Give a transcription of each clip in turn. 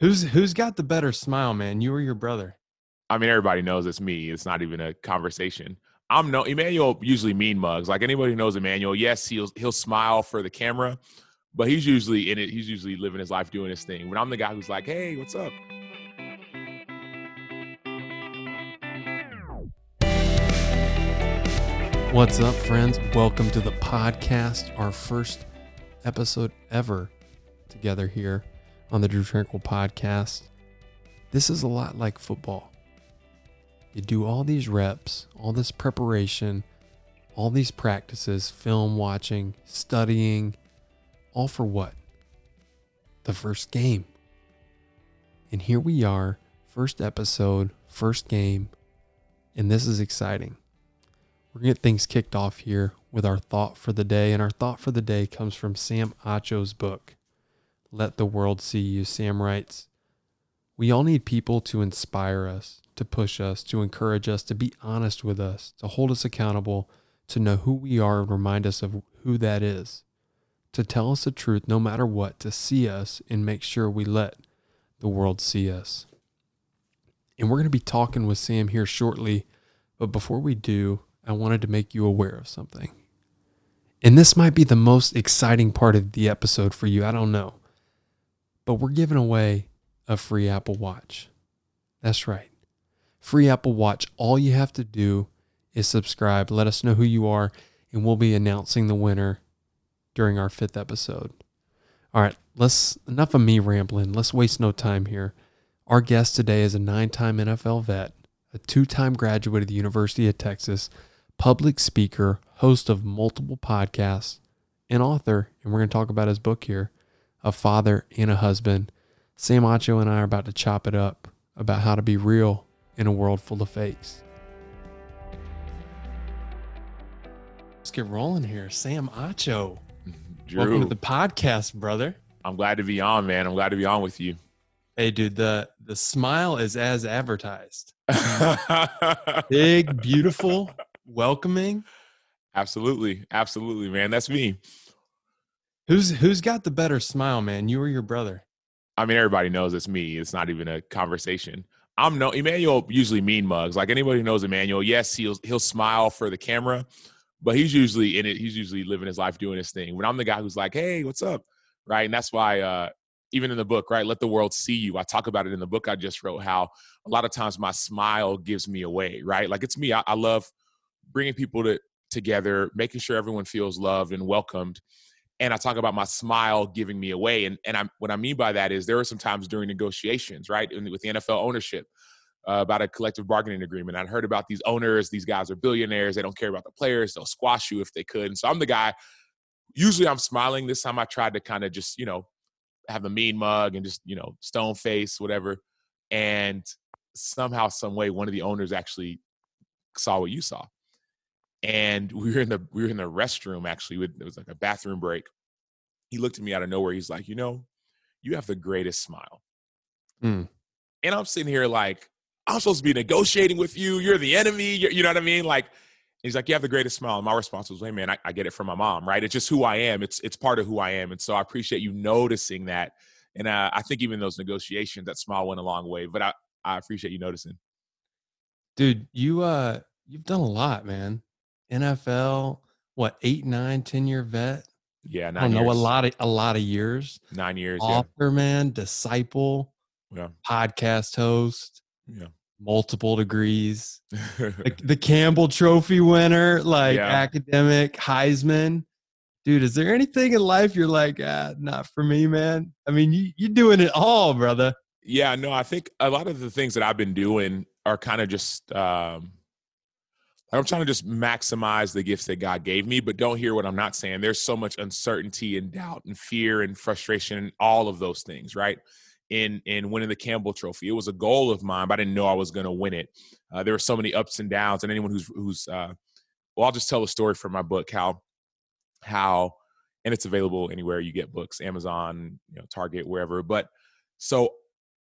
Who's who's got the better smile, man? You or your brother? I mean, everybody knows it's me. It's not even a conversation. I'm no Emmanuel. Usually mean mugs. Like anybody who knows Emmanuel, yes, he'll he'll smile for the camera, but he's usually in it. He's usually living his life doing his thing. When I'm the guy who's like, "Hey, what's up?" What's up, friends? Welcome to the podcast, our first episode ever together here on the Drew Tranquil podcast. This is a lot like football. You do all these reps, all this preparation, all these practices, film watching, studying, all for what? The first game. And here we are, first episode, first game, and this is exciting. We're going to get things kicked off here with our thought for the day. And our thought for the day comes from Sam Acho's book, Let the World See You. Sam writes, We all need people to inspire us, to push us, to encourage us, to be honest with us, to hold us accountable, to know who we are and remind us of who that is, to tell us the truth no matter what, to see us and make sure we let the world see us. And we're going to be talking with Sam here shortly. But before we do, I wanted to make you aware of something. And this might be the most exciting part of the episode for you. I don't know. But we're giving away a free Apple Watch. That's right. Free Apple Watch. All you have to do is subscribe, let us know who you are, and we'll be announcing the winner during our fifth episode. All right, let's enough of me rambling. Let's waste no time here. Our guest today is a nine time NFL vet, a two time graduate of the University of Texas, public speaker, host of multiple podcasts, an author, and we're going to talk about his book here, a father and a husband. Sam Acho and I are about to chop it up about how to be real in a world full of fakes. Let's get rolling here. Sam Acho. Welcome Drew, to the podcast, brother. I'm glad to be on, man. I'm glad to be on with you. Hey, dude, the the smile is as advertised. Big, beautiful, welcoming. absolutely, absolutely, man. That's me. Who's who's got the better smile, man? You or your brother? I mean, everybody knows it's me. It's not even a conversation. I'm no Emmanuel. Usually mean mugs. Like anybody who knows Emmanuel, yes, he'll he'll smile for the camera, but he's usually in it. He's usually living his life doing his thing. When I'm the guy who's like, "Hey, what's up?" Right, and that's why uh, even in the book, right, let the world see you. I talk about it in the book I just wrote. How a lot of times my smile gives me away. Right, like it's me. I, I love bringing people to together, making sure everyone feels loved and welcomed and I talk about my smile giving me away. And and I'm, what I mean by that is there are some times during negotiations, right, with the NFL ownership uh, about a collective bargaining agreement. I'd heard about these owners; these guys are billionaires. They don't care about the players. They'll squash you if they could. And so I'm the guy. Usually I'm smiling. This time I tried to kind of just you know have a mean mug and just you know stone face, whatever. And somehow, some way, one of the owners actually saw what you saw and we were in the we were in the restroom actually it was like a bathroom break. He looked at me out of nowhere. He's like you know you have the greatest smile. Mm. and i'm sitting here like i'm supposed to be negotiating with you. You're the enemy. You're, you know what i mean? Like he's like you have the greatest smile. And my response was hey man I, I get it from my mom right? It's just who i am. It's it's part of who i am. And so i appreciate you noticing that. And uh, i think even those negotiations that smile went a long way but i i appreciate you noticing. Dude, you uh you've done a lot, man. NFL, what, eight, nine, ten year vet? yeah I nine don't know, a lot of a lot of years. nine years yeah Author, man, disciple, yeah podcast host, yeah multiple degrees, the, the Campbell Trophy winner, like Yeah. academic, Heisman. Dude, is there anything in life you're like, ah, not for me, man? I mean, you you doing it all, brother. Yeah, no, I think a lot of the things that I've been doing are kind of just um I'm trying to just maximize the gifts that God gave me, but don't hear what I'm not saying. There's so much uncertainty and doubt and fear and frustration and all of those things, right? In in winning the Campbell Trophy, it was a goal of mine, but I didn't know I was going to win it. Uh, there were so many ups and downs, and anyone who's who's uh, well, I'll just tell a story from my book how how and it's available anywhere you get books, Amazon, you know, Target, wherever. But so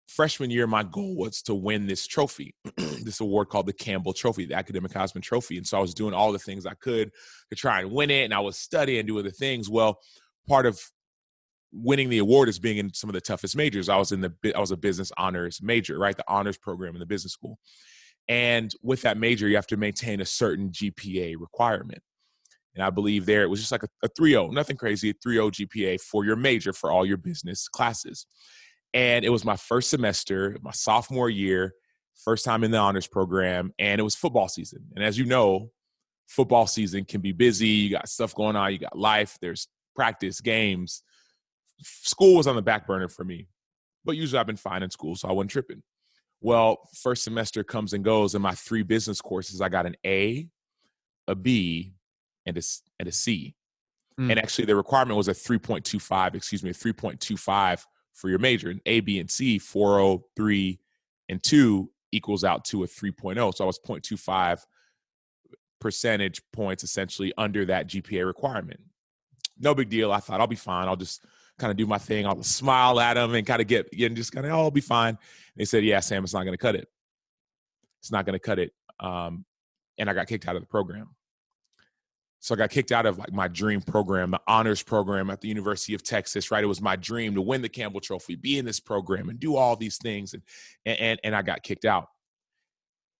freshman year, my goal was to win this trophy, this award called the Campbell Trophy, the Academic Heisman Trophy. And so I was doing all the things I could to try and win it, and I was studying and doing the things. Well, part of winning the award is being in some of the toughest majors. I was in the I was a business honors major, right? The honors program in the business school. And with that major, you have to maintain a certain GPA requirement. And I believe there it was just like a, a 3.0, nothing crazy, oh a 3.0 GPA for your major for all your business classes. And it was my first semester, my sophomore year, first time in the honors program, and it was football season. And as you know, football season can be busy. You got stuff going on, you got life, there's practice, games. School was on the back burner for me, but usually I've been fine in school, so I wasn't tripping. Well, first semester comes and goes, and my three business courses, I got an A, a B, and a, and a C. Mm. And actually, the requirement was a 3.25, excuse me, a 3.25 for your major. And A, B, and C, 403 and 2 equals out to a 3.0. So I was 0.25 percentage points essentially under that GPA requirement. No big deal. I thought I'll be fine. I'll just kind of do my thing. I'll smile at them and kind of get, and just kind of, oh, I'll be fine. They said, yeah, Sam, it's not going to cut it. It's not going to cut it. Um, and I got kicked out of the program. So I got kicked out of like my dream program, the honors program at the University of Texas, right? It was my dream to win the Campbell Trophy, be in this program and do all these things. And and and I got kicked out.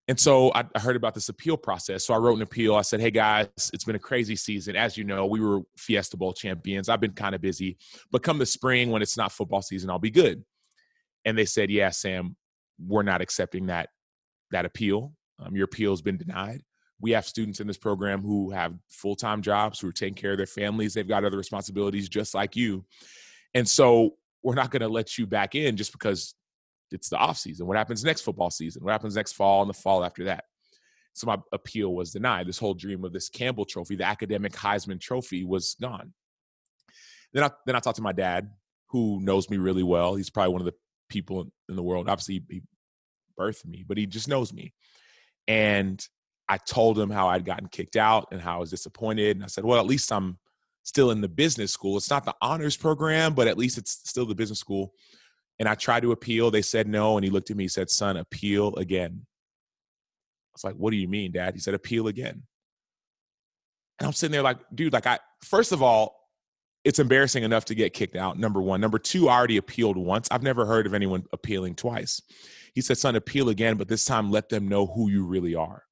And so I, heard about this appeal process. So I wrote an appeal. I said, Hey guys, it's been a crazy season. As you know, we were Fiesta Bowl champions. I've been kind of busy, but come the spring when it's not football season, I'll be good. And they said, Yeah, Sam, we're not accepting that that appeal. Um, your appeal has been denied. We have students in this program who have full time jobs, who are taking care of their families. They've got other responsibilities just like you. And so we're not going to let you back in just because it's the off season. What happens next football season? What happens next fall and the fall after that? So my appeal was denied. This whole dream of this Campbell Trophy, the academic Heisman Trophy, was gone. Then I then I talked to my dad, who knows me really well. He's probably one of the people in the world. Obviously, he birthed me, but he just knows me. And I told him how I'd gotten kicked out and how I was disappointed. And I said, well, at least I'm still in the business school. It's not the honors program, but at least it's still the business school. And I tried to appeal. They said no. And he looked at me, he said, son, appeal again. I was like, what do you mean, dad? He said, appeal again. And I'm sitting there like, dude, like I, first of all, it's embarrassing enough to get kicked out. Number one. Number two, I already appealed once. I've never heard of anyone appealing twice. He said, son, appeal again, but this time let them know who you really are.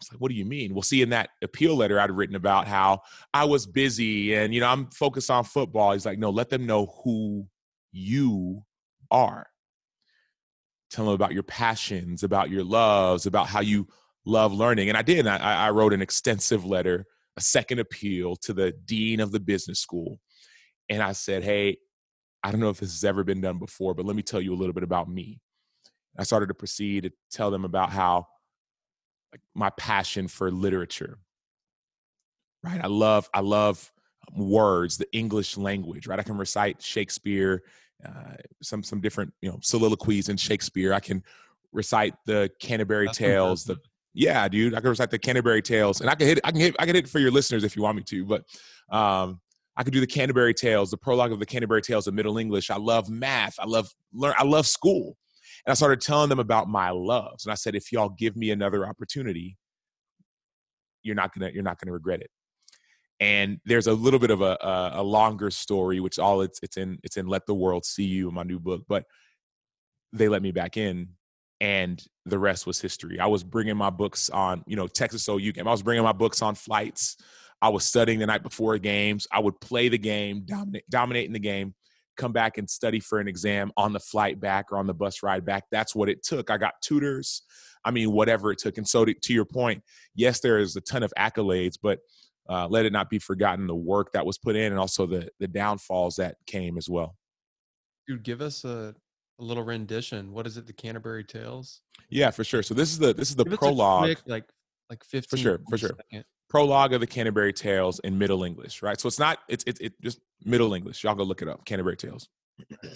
Was like, what do you mean? Well, see, in that appeal letter I'd written about how I was busy and, you know, I'm focused on football. He's like, no, let them know who you are. Tell them about your passions, about your loves, about how you love learning. And I did. I, I wrote an extensive letter, a second appeal to the dean of the business school. And I said, hey, I don't know if this has ever been done before, but let me tell you a little bit about me. I started to proceed to tell them about how like, my passion for literature. Right? I love I love words, the English language, right? I can recite Shakespeare, uh, some some different you know soliloquies in Shakespeare. I can recite the Canterbury That's Tales. The yeah, dude, I can recite the Canterbury Tales, and I can hit I can hit I can hit it for your listeners if you want me to, but um, I could do the Canterbury Tales, the prologue of the Canterbury Tales of Middle English. I love math. I love learn. I love school, and I started telling them about my loves. And I said, if y'all give me another opportunity, you're not gonna you're not gonna regret it and there's a little bit of a, a, a longer story which all it's it's in it's in let the world see you in my new book but they let me back in and the rest was history i was bringing my books on you know texas ou game i was bringing my books on flights i was studying the night before games i would play the game dominate dominating the game come back and study for an exam on the flight back or on the bus ride back that's what it took i got tutors i mean whatever it took and so to, to your point yes there is a ton of accolades but uh, let it not be forgotten the work that was put in and also the the downfalls that came as well. Dude, give us a, a little rendition. What is it? The Canterbury Tales? Yeah, for sure. So this is the this is the give prologue. Quick, like like 15 for sure for sure second. Prologue of the canterbury tales in middle english right so it's not it's it's it just middle english y'all go look it up canterbury tales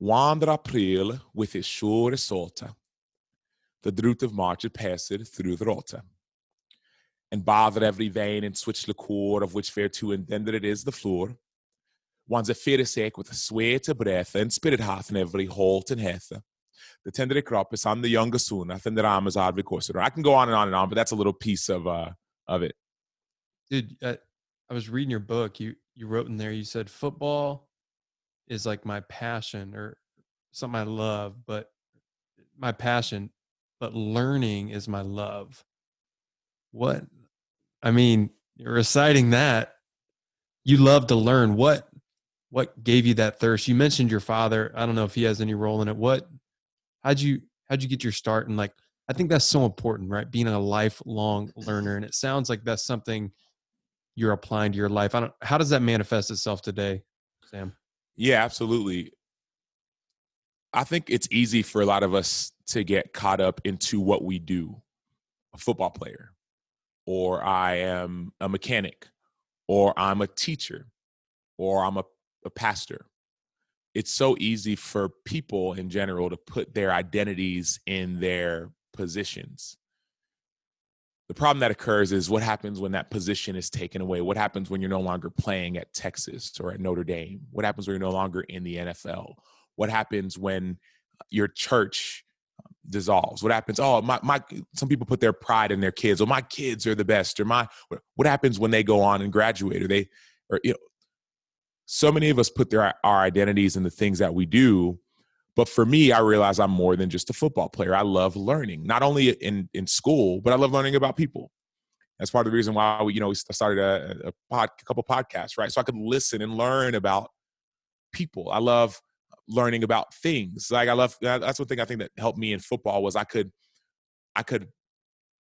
wander april with his sure salta the drought of march had passed through the rota and bothered every vein and switched the core of which fair to then it is the floor. One's a fair sake with a sway to breath and spirit hath in every halt and hath. The tender crop is on the younger ram is hardly course. I can go on and on and on, but that's a little piece of uh of it. Dude, uh, I was reading your book. You you wrote in there. You said football is like my passion or something I love, but my passion, but learning is my love. What? I mean, you're reciting that. You love to learn. What? What gave you that thirst? You mentioned your father. I don't know if he has any role in it. What? How'd you how'd you get your start? And like, I think that's so important, right? Being a lifelong learner, and it sounds like that's something you're applying to your life. I don't. How does that manifest itself today, Sam? Yeah, absolutely. I think it's easy for a lot of us to get caught up into what we do. A football player, or I am a mechanic, or I'm a teacher, or I'm a, a pastor. It's so easy for people in general to put their identities in their positions. The problem that occurs is what happens when that position is taken away? What happens when you're no longer playing at Texas or at Notre Dame? What happens when you're no longer in the NFL? What happens when your church um, dissolves? What happens? Oh, my, my, some people put their pride in their kids. Or my kids are the best. Or my, what happens when they go on and graduate? Or they, or, you know, so many of us put their, our identities in the things that we do but for me, I realize I'm more than just a football player. I love learning, not only in in school, but I love learning about people. That's part of the reason why we, you know, we started a, a, pod, a couple podcasts, right? So I could listen and learn about people. I love learning about things. Like I love that's one thing I think that helped me in football was I could I could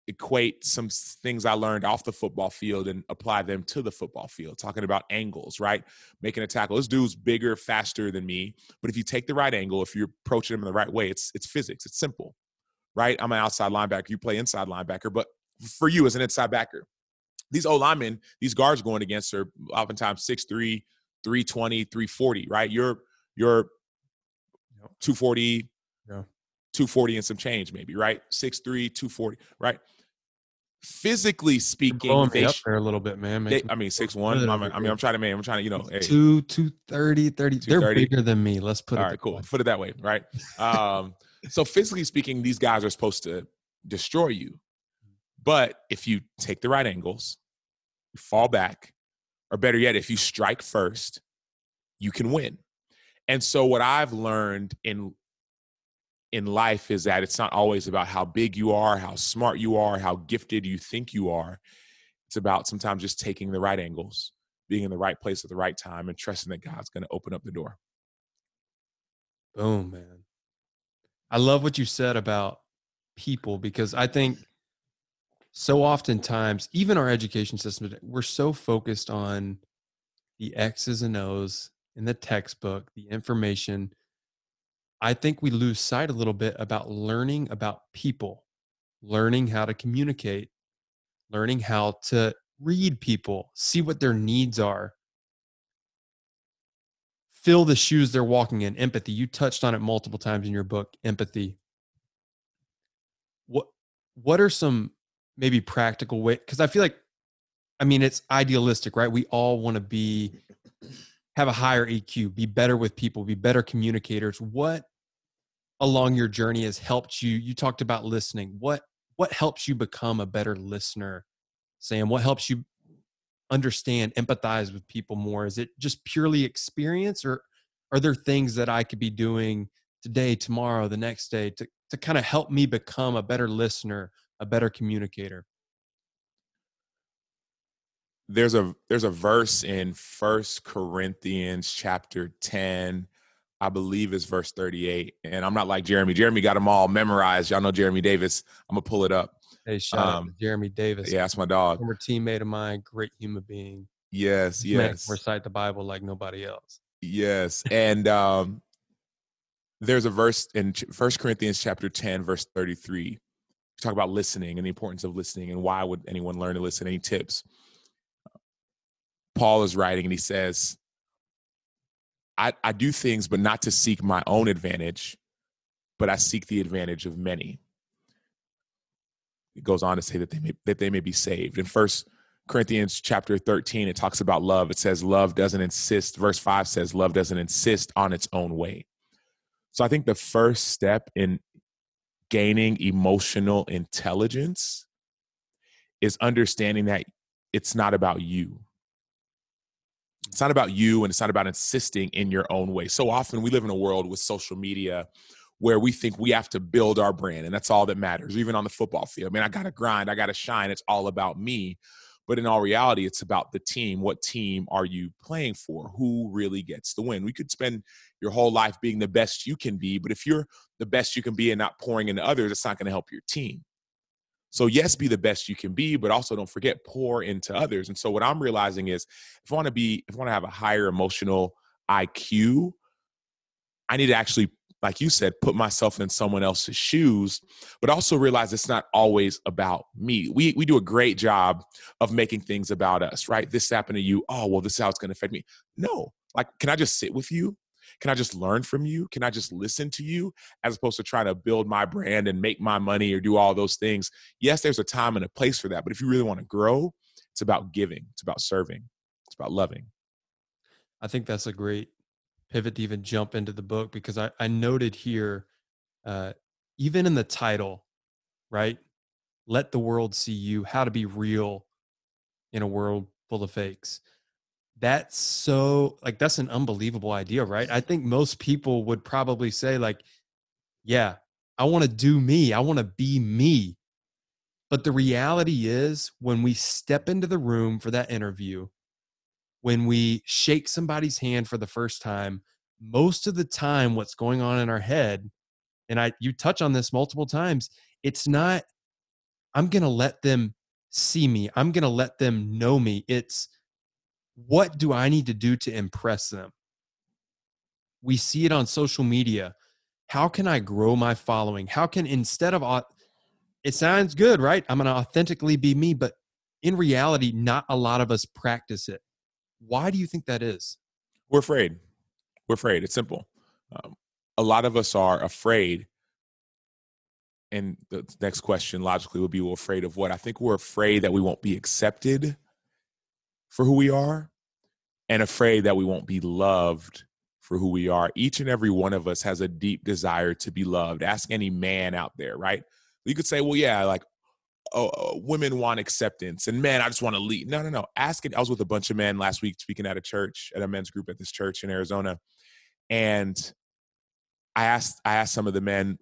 equate some things I learned off the football field and apply them to the football field, talking about angles, right? Making a tackle. This dude's bigger, faster than me. But if you take the right angle, if you're approaching him in the right way, it's it's physics. It's simple. Right? I'm an outside linebacker. You play inside linebacker. But for you as an inside backer, these old linemen, these guards going against are oftentimes 6'3, 320, 340, right? You're you're 240, yeah. 240 and some change, maybe, right? 6'3, 240, right? Physically speaking, blowing me up there a little bit, man. They, I mean, six one. I mean, I I'm trying to, man. I'm trying to, you know, hey, two, two thirty, thirty. They're bigger than me. Let's put All it. All right, cool. Put it that way, right? Um, so physically speaking, these guys are supposed to destroy you, but if you take the right angles, you fall back, or better yet, if you strike first, you can win. And so, what I've learned in in life is that it's not always about how big you are, how smart you are, how gifted you think you are. It's about sometimes just taking the right angles, being in the right place at the right time, and trusting that God's going to open up the door. Boom, man. I love what you said about people because I think so oftentimes, even our education system, we're so focused on the X's and O's in the textbook, the information I think we lose sight a little bit about learning about people, learning how to communicate, learning how to read people, see what their needs are, fill the shoes they're walking in. Empathy. You touched on it multiple times in your book, empathy. What what are some maybe practical ways? Because I feel like, I mean, it's idealistic, right? We all want to be have a higher EQ, be better with people, be better communicators. What along your journey has helped you? You talked about listening. What what helps you become a better listener, Sam? What helps you understand, empathize with people more? Is it just purely experience or are there things that I could be doing today, tomorrow, the next day to, to kind of help me become a better listener, a better communicator? There's a there's a verse in First Corinthians chapter 10 I believe is verse 38 and I'm not like Jeremy. Jeremy got them all memorized. Y'all know Jeremy Davis. I'm gonna pull it up. Hey shout um, out Jeremy Davis. yeah that's my dog. Former teammate of mine great human being. Yes yes. recite the Bible like nobody else. Yes and um there's a verse in First Corinthians chapter 10 verse 33 We talk about listening and the importance of listening and why would anyone learn to listen? Any tips Paul is writing and he says, I, I do things, but not to seek my own advantage, but I seek the advantage of many. It goes on to say that they may, that they may be saved. In First Corinthians chapter 13, it talks about love. It says love doesn't insist. Verse 5 says love doesn't insist on its own way. So I think the first step in gaining emotional intelligence is understanding that it's not about you It's not about you and it's not about insisting in your own way. So often we live in a world with social media where we think we have to build our brand and that's all that matters, even on the football field. I mean, I got to grind, I got to shine. It's all about me. But in all reality, it's about the team. What team are you playing for? Who really gets the win? We could spend your whole life being the best you can be, but if you're the best you can be and not pouring into others, it's not going to help your team. So, yes, be the best you can be, but also don't forget pour into others. And so, what I'm realizing is if I want to be, if I want to have a higher emotional IQ, I need to actually like you said, put myself in someone else's shoes, but also realize it's not always about me. We we do a great job of making things about us, right? This happened to you. Oh, well, this is how it's going to affect me. No, like, can I just sit with you? Can I just learn from you? Can I just listen to you as opposed to trying to build my brand and make my money or do all those things? Yes, there's a time and a place for that, but if you really want to grow, it's about giving, it's about serving, it's about loving. I think that's a great pivot to even jump into the book because I, I noted here, uh, even in the title, right? Let the world see you, how to be real in a world full of fakes. That's so, like, that's an unbelievable idea, right? I think most people would probably say, like, yeah, I want to do me, I want to be me. But the reality is, when we step into the room for that interview, when we shake somebody's hand for the first time, most of the time what's going on in our head, and I you touch on this multiple times, it's not I'm going to let them see me. I'm going to let them know me. It's what do I need to do to impress them? We see it on social media. How can I grow my following? How can instead of it sounds good, right? I'm going to authentically be me, but in reality, not a lot of us practice it. Why do you think that is? We're afraid. We're afraid. It's simple. Um, a lot of us are afraid. And the next question logically would be we're afraid of what? I think we're afraid that we won't be accepted for who we are and afraid that we won't be loved for who we are. Each and every one of us has a deep desire to be loved. Ask any man out there, right? You could say, well, yeah, like oh, oh, women want acceptance and men, I just want to lead. No, no, no. Ask it. I was with a bunch of men last week speaking at a church, at a men's group at this church in Arizona. And I asked, I asked some of the men,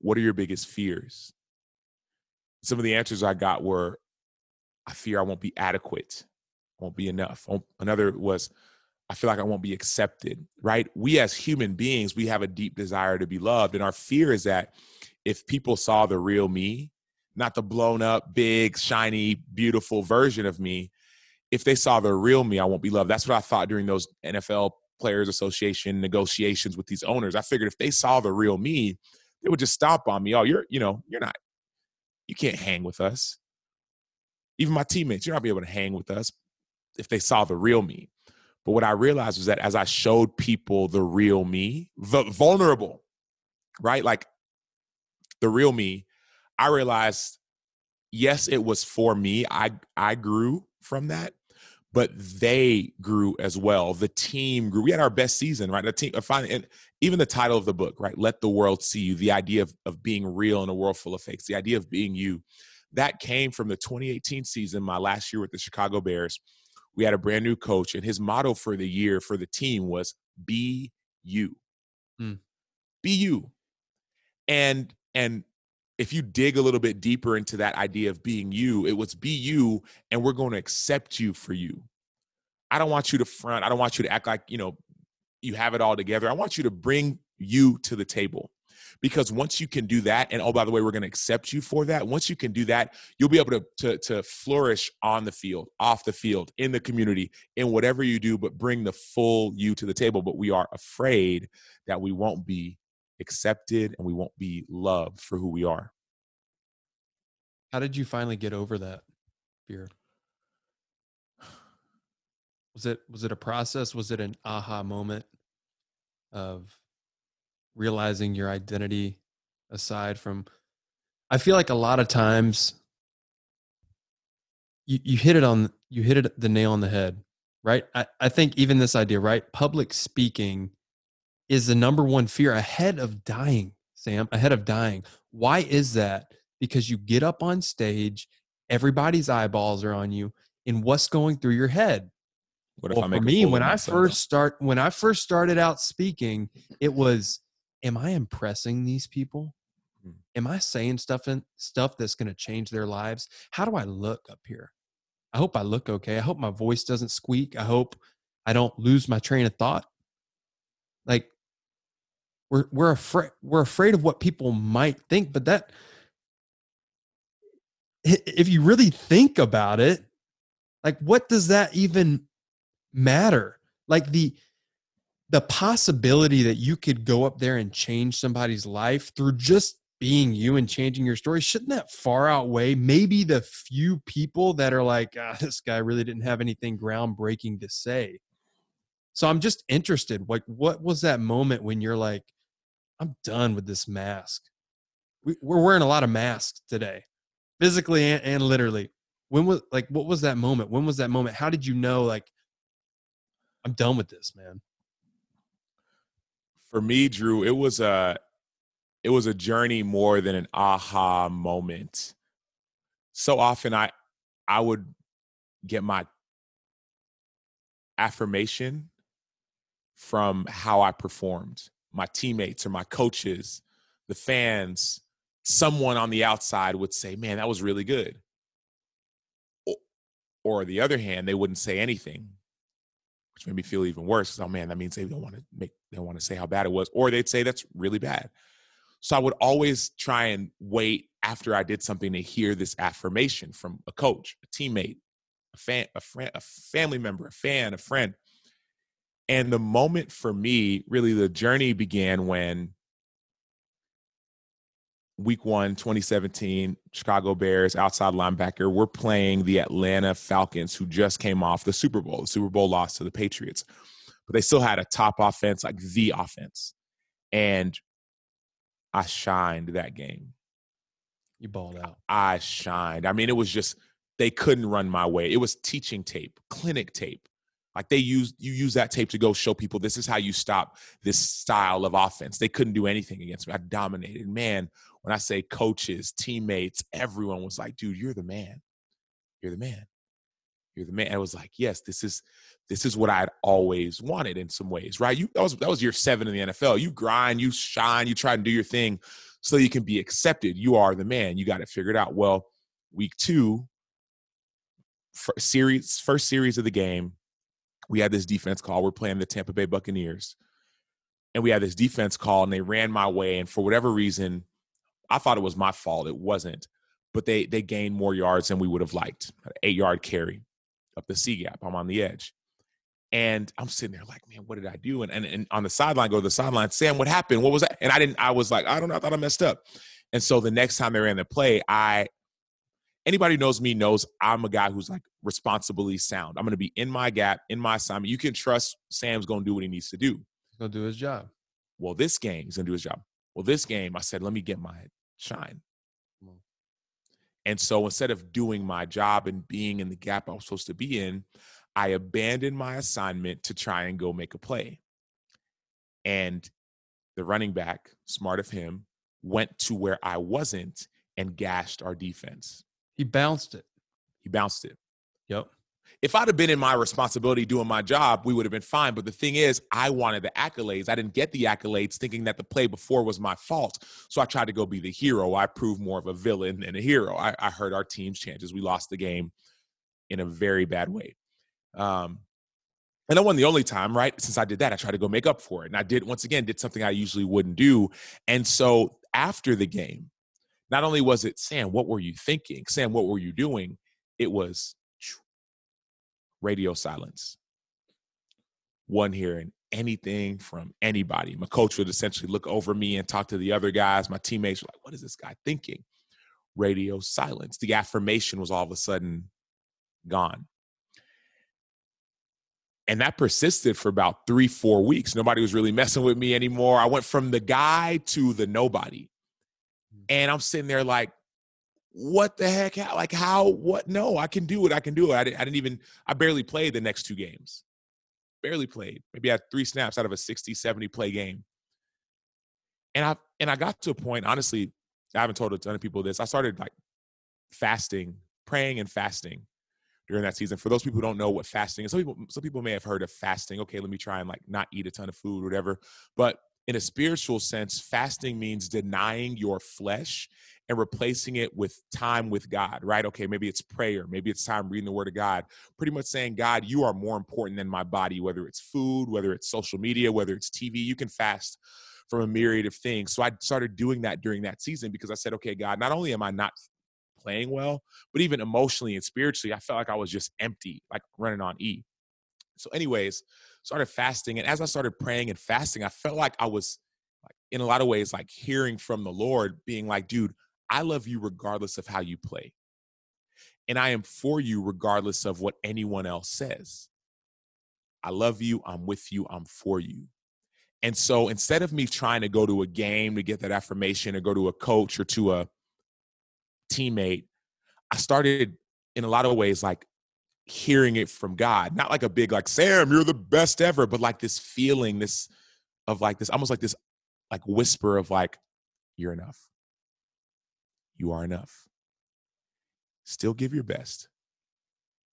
what are your biggest fears? Some of the answers I got were, I fear I won't be adequate, won't be enough. Oh, another was, I feel like I won't be accepted, right? We as human beings, we have a deep desire to be loved. And our fear is that if people saw the real me, not the blown up, big, shiny, beautiful version of me. If they saw the real me, I won't be loved. That's what I thought during those NFL Players Association negotiations with these owners. I figured if they saw the real me, they would just stomp on me. Oh, you're, you know, you're not, you can't hang with us. Even my teammates, you're not be able to hang with us if they saw the real me. But what I realized was that as I showed people the real me, the vulnerable, right? Like the real me, I realized, yes, it was for me. I I grew from that, but they grew as well. The team grew. We had our best season, right? The team, uh, finally, and even the title of the book, right? Let the world see you. The idea of of being real in a world full of fakes. The idea of being you. That came from the 2018 season, my last year with the Chicago Bears. We had a brand new coach, and his motto for the year for the team was "Be you." Mm. Be you. And and if you dig a little bit deeper into that idea of being you, it was be you and we're going to accept you for you. I don't want you to front. I don't want you to act like, you know, you have it all together. I want you to bring you to the table. Because once you can do that, and oh, by the way, we're going to accept you for that. Once you can do that, you'll be able to, to, to flourish on the field, off the field, in the community, in whatever you do, but bring the full you to the table. But we are afraid that we won't be accepted and we won't be loved for who we are. How did you finally get over that fear? Was it was it a process? Was it an aha moment of realizing your identity aside from I feel like a lot of times you, you hit it on you hit it the nail on the head, right? I, I think even this idea, right? Public speaking is the number one fear ahead of dying, Sam, ahead of dying. Why is that? Because you get up on stage, everybody's eyeballs are on you, and what's going through your head? What if well, I make for me, when I first start, when I first started out speaking, it was, am I impressing these people? Hmm. Am I saying stuff and stuff that's going to change their lives? How do I look up here? I hope I look okay. I hope my voice doesn't squeak. I hope I don't lose my train of thought. Like we're we're afraid we're afraid of what people might think, but that if you really think about it, like what does that even matter? Like the the possibility that you could go up there and change somebody's life through just being you and changing your story shouldn't that far outweigh maybe the few people that are like ah, this guy really didn't have anything groundbreaking to say. So i'm just interested like what was that moment when you're like i'm done with this mask. We, we're wearing a lot of masks today physically and, and literally. When was like what was that moment? When was that moment? How did you know like i'm done with this man for me, Drew, it was a it was a journey more than an aha moment. So often I I would get my affirmation from how I performed, my teammates or my coaches, the fans, someone on the outside would say, "Man, that was really good." Or, or the other hand, they wouldn't say anything which made me feel even worse. Oh man, that means they don't want to make they don't want to say how bad it was, or they'd say that's really bad. So I would always try and wait after I did something to hear this affirmation from a coach, a teammate, a fan, a friend, a family member, a fan, a friend. And the moment for me, really, the journey began when week one, 2017, Chicago Bears, outside linebacker. We're playing the Atlanta Falcons, who just came off the Super Bowl. The Super Bowl loss to the Patriots, but they still had a top offense, like the offense. And I shined that game. you balled out I shined. I mean, it was just, they couldn't run my way. It was teaching tape, clinic tape. Like they use you use that tape to go show people this is how you stop this style of offense. They couldn't do anything against me. I dominated. Man, when I say coaches, teammates, everyone was like, dude, you're the man. You're the man. You're the man. And I was like, yes, this is this is what I'd always wanted in some ways, right? You that was that was year seven in the NFL. You grind, you shine, you try and do your thing so you can be accepted. You are the man. You got it figured out. Well, week two, fir- series, first series of the game, we had this defense call. We're playing the Tampa Bay Buccaneers. And we had this defense call, and they ran my way. And for whatever reason, I thought it was my fault. It wasn't. But they they gained more yards than we would have liked. An eight yard carry up the C gap. I'm on the edge. And I'm sitting there like, man, what did I do? And, and, and on the sideline, go to the sideline, Sam, what happened? What was that? And I didn't, I was like, I don't know, I thought I messed up. And so the next time they ran the play, I anybody who knows me knows I'm a guy who's like responsibly sound. I'm gonna be in my gap, in my assignment. You can trust Sam's gonna do what he needs to do. he's gonna do his job Well, this game, he's gonna do his job. Well, this game, I said, let me get my shine. Mm. And so instead of doing my job and being in the gap I was supposed to be in, I abandoned my assignment to try and go make a play. And the running back, smart of him, went to where I wasn't and gashed our defense. he bounced it He bounced it. yep If I'd have been in my responsibility doing my job, we would have been fine. But the thing is, I wanted the accolades. I didn't get the accolades thinking that the play before was my fault. So I tried to go be the hero. I proved more of a villain than a hero. I, I heard our team's chances. We lost the game in a very bad way. Um, and that wasn't the only time, right? Since I did that, I tried to go make up for it. And I did, once again, did something I usually wouldn't do. And so after the game, not only was it, Sam, what were you thinking? Sam, what were you doing? It was radio silence. One hearing anything from anybody. My coach would essentially look over me and talk to the other guys. My teammates were like, what is this guy thinking? Radio silence. The affirmation was all of a sudden gone. And that persisted for about three, four weeks. Nobody was really messing with me anymore. I went from the guy to the nobody. Hmm. And I'm sitting there like, what the heck? How, like, how? What? No, I can do it. I can do it. I didn't, I didn't even, I barely played the next two games. Barely played. Maybe I had three snaps out of a 60, 70 play game. And I, and I got to a point, honestly, I haven't told a ton of people this. I started like fasting, praying and fasting during that season. For those people who don't know what fasting is, some people some people may have heard of fasting. Okay, let me try and like not eat a ton of food or whatever. But in a spiritual sense, fasting means denying your flesh and replacing it with time with God, right? Okay, maybe it's prayer, maybe it's time reading the word of God. Pretty much saying, God, you are more important than my body, whether it's food, whether it's social media, whether it's TV. You can fast from a myriad of things. So I started doing that during that season because I said, okay, God, not only am I not playing well, but even emotionally and spiritually, I felt like I was just empty, like running on E. So, anyways, started fasting. And as I started praying and fasting, I felt like I was like in a lot of ways like hearing from the Lord, being like, dude, I love you regardless of how you play. And I am for you regardless of what anyone else says. I love you. I'm with you. I'm for you. And so instead of me trying to go to a game to get that affirmation or go to a coach or to a teammate, I started in a lot of ways like hearing it from God. Not like a big like Sam, you're the best ever, but like this feeling, this of like this almost like this like whisper of like you're enough. You are enough. Still give your best,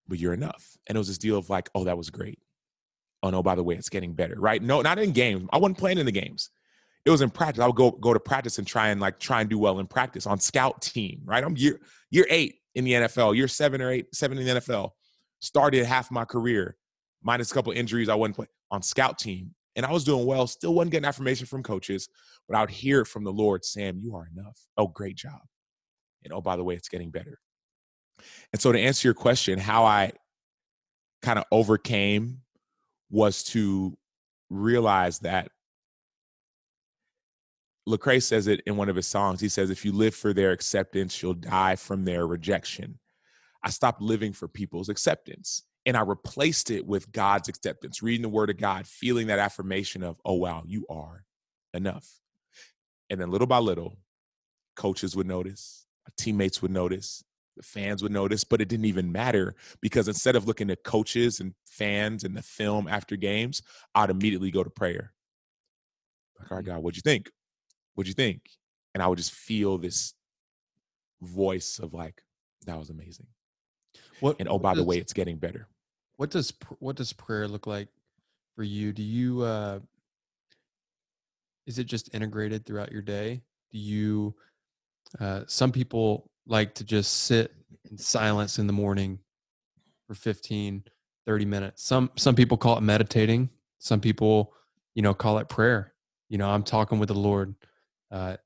but you're enough. And it was this deal of like, oh, that was great. Oh no, by the way, it's getting better, right? No, not in games. I wasn't playing in the games. It was in practice. I would go go to practice and try and like try and do well in practice on scout team, right? I'm year year eight in the NFL, year seven or eight, seven in the NFL started half my career, minus a couple injuries. I wasn't playing on scout team, and I was doing well. Still wasn't getting affirmation from coaches, but I would hear from the Lord, "Sam, you are enough. Oh, great job." And oh, by the way, it's getting better. And so, to answer your question, how I kind of overcame was to realize that Lecrae says it in one of his songs. He says, "If you live for their acceptance, you'll die from their rejection." I stopped living for people's acceptance and I replaced it with God's acceptance, reading the word of God, feeling that affirmation of, oh, wow, you are enough. And then little by little, coaches would notice, teammates would notice, the fans would notice, but it didn't even matter because instead of looking at coaches and fans and the film after games, I'd immediately go to prayer. Like, all right, mm. God, what'd you think? What'd you think? And I would just feel this voice of like, that was amazing. What and oh by does, the way, it's getting better. What does what does prayer look like for you? Do you uh is it just integrated throughout your day? Do you uh some people like to just sit in silence in the morning for 15 30 minutes. Some some people call it meditating. Some people, you know, call it prayer. You know, I'm talking with the Lord. Uh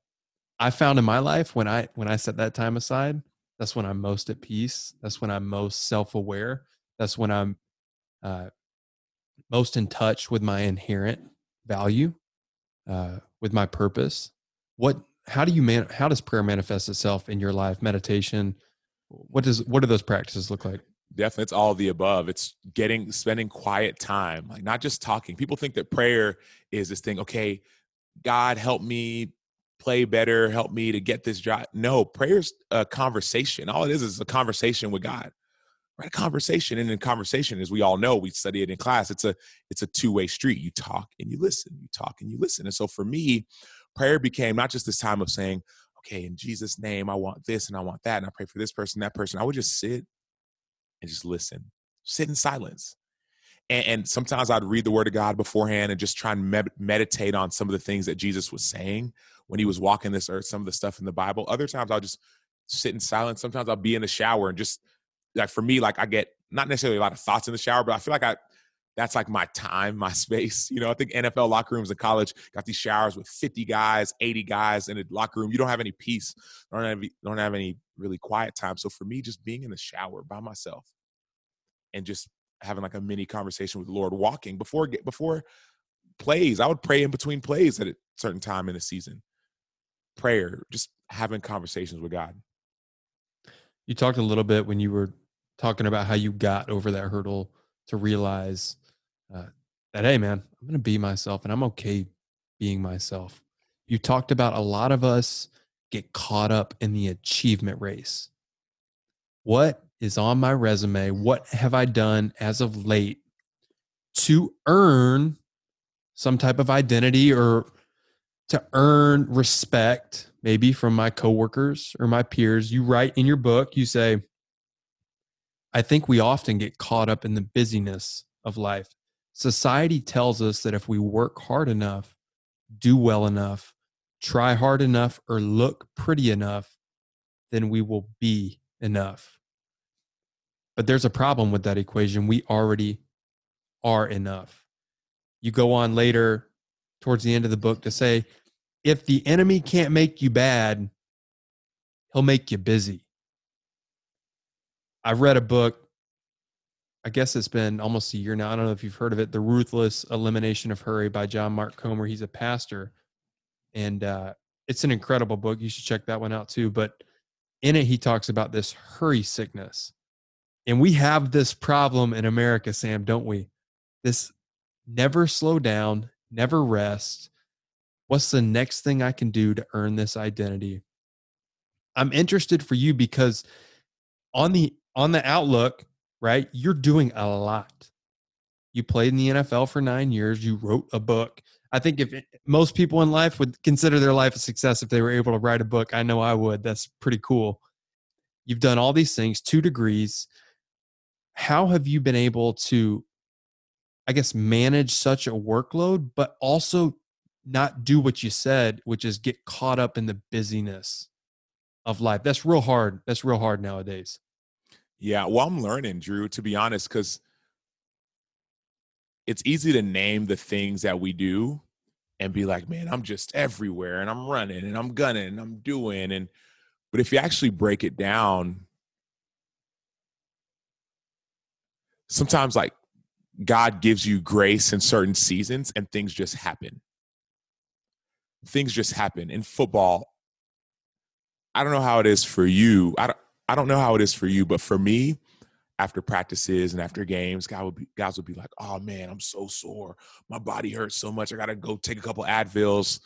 I found in my life when I when I set that time aside, that's when I'm most at peace. That's when I'm most self aware. That's when I'm uh, most in touch with my inherent value, uh, with my purpose. What? How do you man? How does prayer manifest itself in your life? Meditation. What does? What do those practices look like? Definitely, it's all the above. It's getting spending quiet time, like not just talking. People think that prayer is this thing. Okay, God help me play better, help me to get this job. No, prayer's a conversation. All it is is a conversation with God. Right? A conversation. And in conversation, as we all know, we study it in class, it's a it's a two-way street. You talk and you listen. You talk and you listen. And so for me, prayer became not just this time of saying, okay, in Jesus' name, I want this and I want that, and I pray for this person, that person. I would just sit and just listen, sit in silence. And, and, sometimes I'd read the Word of God beforehand and just try and med- meditate on some of the things that Jesus was saying when he was walking this earth, some of the stuff in the Bible. Other times I'll just sit in silence. Sometimes I'll be in the shower and just like for me, like I get not necessarily a lot of thoughts in the shower, but I feel like I that's like my time, my space. You know, I think NFL locker rooms in college got these showers with 50 guys, 80 guys in a locker room. You don't have any peace, don't have don't have any really quiet time. So for me, just being in the shower by myself and just having like a mini conversation with the Lord, walking before before plays. I would pray in between plays at a certain time in the season prayer, just having conversations with God. You talked a little bit when you were talking about how you got over that hurdle to realize uh, that, hey, man, I'm going to be myself and I'm okay being myself. You talked about a lot of us get caught up in the achievement race. What is on my resume? What have I done as of late to earn some type of identity or to earn respect, maybe from my coworkers or my peers. You write in your book, you say, I think we often get caught up in the busyness of life. Society tells us that if we work hard enough, do well enough, try hard enough, or look pretty enough, then we will be enough. But there's a problem with that equation. We already are enough. You go on later towards the end of the book to say, if the enemy can't make you bad, he'll make you busy. I read a book, I guess it's been almost a year now. I don't know if you've heard of it, The Ruthless Elimination of Hurry by John Mark Comer. He's a pastor. And uh, it's an incredible book. You should check that one out too. But in it, he talks about this hurry sickness. And we have this problem in America, Sam, don't we? This never slow down, never rest. What's the next thing I can do to earn this identity? I'm interested for you because on the on the outlook, right? You're doing a lot. You played in the NFL for 9 years, you wrote a book. I think if it, most people in life would consider their life a success if they were able to write a book, I know I would. That's pretty cool. You've done all these things, 2 degrees. How have you been able to I guess manage such a workload but also not do what you said, which is get caught up in the busyness of life. That's real hard. That's real hard nowadays. Yeah, well, I'm learning, Drew, to be honest, because it's easy to name the things that we do and be like, man, I'm just everywhere and I'm running and I'm gunning and I'm doing. And, but if you actually break it down, sometimes like God gives you grace in certain seasons and things just happen. Things just happen. In football, I don't know how it is for you. I don't, I don't know how it is for you, but for me, after practices and after games, guys would be, guys would be like, "Oh man, I'm so sore. My body hurts so much. I got to go take a couple Advils,"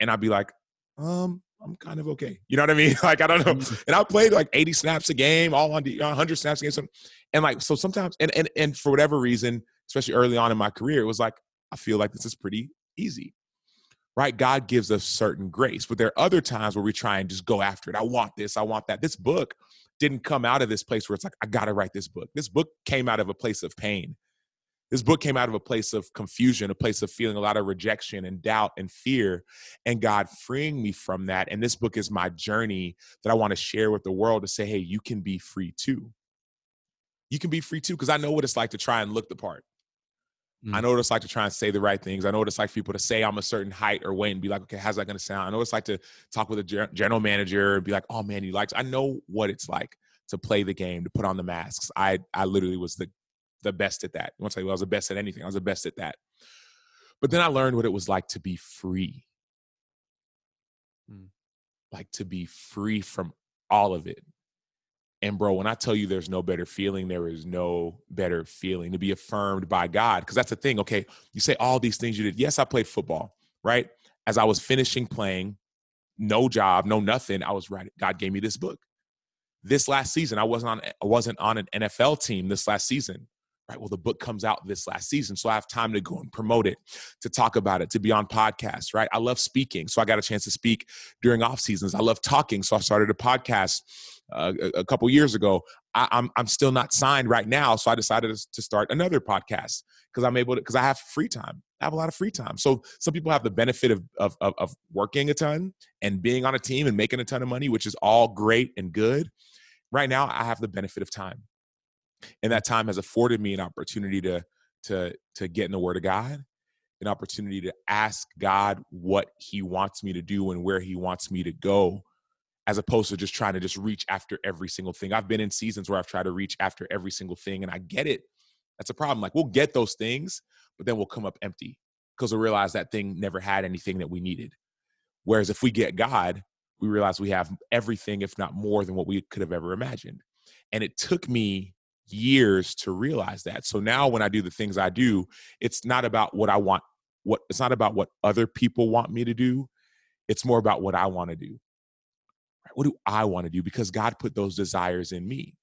and I'd be like, "Um, I'm kind of okay." You know what I mean? Like I don't know. Mm-hmm. And I played like 80 snaps a game, all on the 100 snaps a game, and like so sometimes, and and and for whatever reason, especially early on in my career, it was like I feel like this is pretty easy right? God gives us certain grace, but there are other times where we try and just go after it. I want this, I want that. This book didn't come out of this place where it's like, I got to write this book. This book came out of a place of pain. This book came out of a place of confusion, a place of feeling a lot of rejection and doubt and fear, and God freeing me from that. And this book is my journey that I want to share with the world to say, hey, you can be free too. You can be free too, because I know what it's like to try and look the part. Mm. I know what it's like to try and say the right things. I know what it's like for people to say I'm a certain height or weight and be like, okay, how's that going to sound? I know what it's like to talk with a general manager and be like, oh man, he likes. I know what it's like to play the game, to put on the masks. I I literally was the the best at that. I want to tell you, I was the best at anything. I was the best at that. But then I learned what it was like to be free, mm. like to be free from all of it. And bro, when I tell you there's no better feeling, there is no better feeling to be affirmed by God. Because that's the thing. Okay, you say all these things you did. Yes, I played football, right? As I was finishing playing, no job, no nothing. I was writing. God gave me this book. This last season, I wasn't on. I wasn't on an NFL team this last season right well the book comes out this last season so i have time to go and promote it to talk about it to be on podcasts right? I love speaking so i got a chance to speak during off seasons. I love talking so i started a podcast uh, a, couple years ago. I, am I'm, I'm still not signed right now so i decided to start another podcast because i'm able to because i have free time. I have a lot of free time. So some people have the benefit of, of, of, of working a ton and being on a team and making a ton of money which is all great and good. Right now i have the benefit of time and that time has afforded me an opportunity to to to get in the word of god an opportunity to ask god what he wants me to do and where he wants me to go as opposed to just trying to just reach after every single thing. I've been in seasons where i've tried to reach after every single thing and i get it. That's a problem. Like we'll get those things but then we'll come up empty because we realize that thing never had anything that we needed. Whereas if we get god we realize we have everything if not more than what we could have ever imagined. And it took me years to realize that. So now when I do the things I do, it's not about what I want what it's not about what other people want me to do. It's more about what I want to do. What do I want to do because God put those desires in me.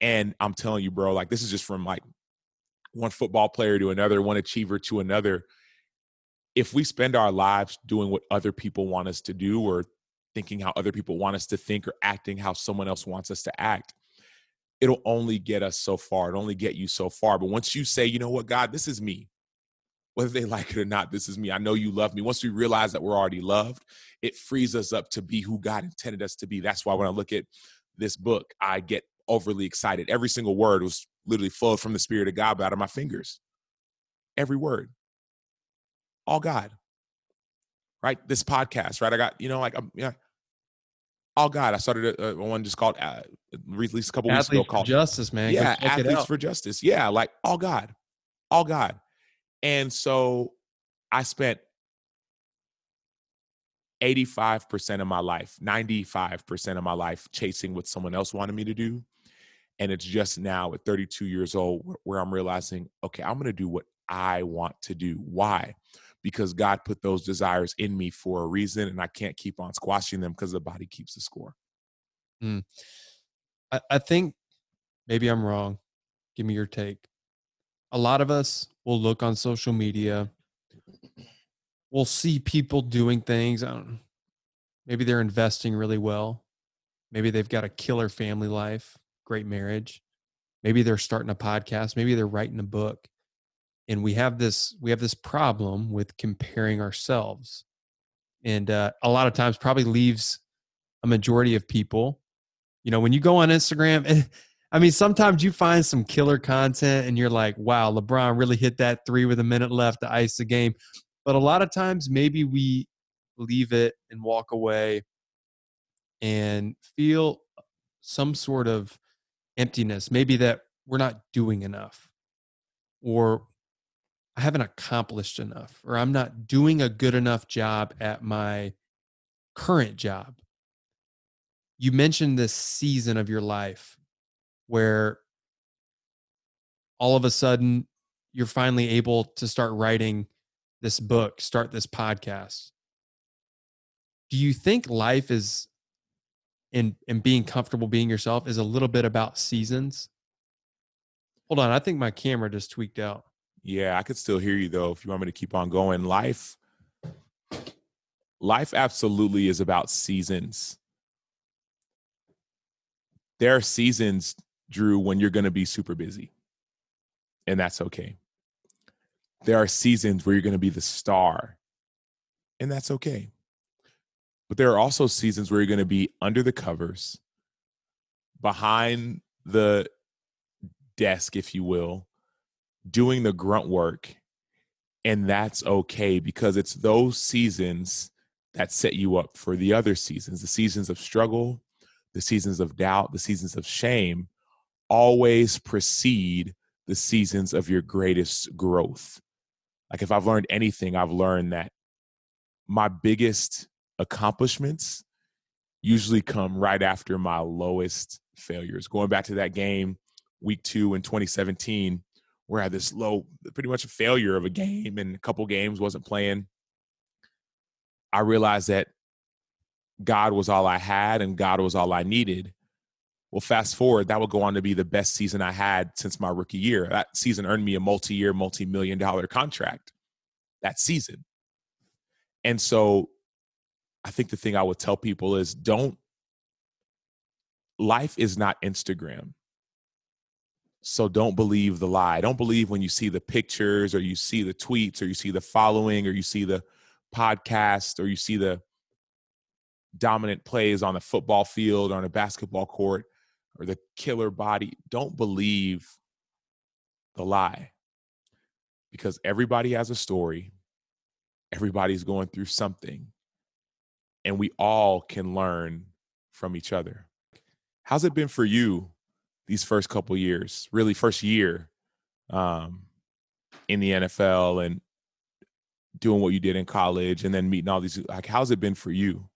And I'm telling you bro, like this is just from like one football player to another, one achiever to another. If we spend our lives doing what other people want us to do or thinking how other people want us to think or acting how someone else wants us to act, it'll only get us so far. It'll only get you so far. But once you say, you know what, God, this is me, whether they like it or not, this is me. I know you love me. Once we realize that we're already loved, it frees us up to be who God intended us to be. That's why when I look at this book, I get overly excited. Every single word was literally flowed from the Spirit of God out of my fingers. Every word. All God. Right? This podcast, right? I got, you know, like, I'm, all God. I started a, a one just called, uh, released a couple Athletes weeks ago called Justice, man. Yeah, athletes for justice. Yeah, like all God, all God. And so I spent 85% of my life, 95% of my life chasing what someone else wanted me to do. And it's just now at 32 years old where I'm realizing, okay, I'm going to do what I want to do. Why? Because God put those desires in me for a reason, and I can't keep on squashing them because the body keeps the score. Mm. I, I think maybe I'm wrong. Give me your take. A lot of us will look on social media. We'll see people doing things. I don't know. Maybe they're investing really well. Maybe they've got a killer family life, great marriage. Maybe they're starting a podcast. Maybe they're writing a book. And we have this we have this problem with comparing ourselves. And uh, a lot of times probably leaves a majority of people you know, when you go on Instagram, and I mean, sometimes you find some killer content and you're like, wow, LeBron really hit that three with a minute left to ice the game. But a lot of times, maybe we leave it and walk away and feel some sort of emptiness, maybe that we're not doing enough or I haven't accomplished enough or I'm not doing a good enough job at my current job you mentioned this season of your life where all of a sudden you're finally able to start writing this book, start this podcast. Do you think life is in and being comfortable being yourself is a little bit about seasons? Hold on, I think my camera just tweaked out. Yeah, I could still hear you though. If you want me to keep on going, life, life absolutely is about seasons. There are seasons, Drew, when you're going to be super busy, and that's okay. There are seasons where you're going to be the star, and that's okay. But there are also seasons where you're going to be under the covers, behind the desk, if you will, doing the grunt work. And that's okay because it's those seasons that set you up for the other seasons the seasons of struggle, the seasons of doubt, the seasons of shame always precede the seasons of your greatest growth. Like if I've learned anything, I've learned that my biggest accomplishments usually come right after my lowest failures. Going back to that game, week two in 2017, where I had this low, pretty much a failure of a game and a couple games wasn't playing. I realized that God was all I had and God was all I needed. Well, fast forward, that would go on to be the best season I had since my rookie year. That season earned me a multi year, multi million dollar contract that season. And so I think the thing I would tell people is don't, life is not Instagram. So don't believe the lie. Don't believe when you see the pictures or you see the tweets or you see the following or you see the podcast or you see the dominant plays on a football field or on a basketball court or the killer body. Don't believe the lie because everybody has a story. Everybody's going through something and we all can learn from each other. How's it been for you these first couple years, really first year um, in the NFL and doing what you did in college and then meeting all these like how's it been for you?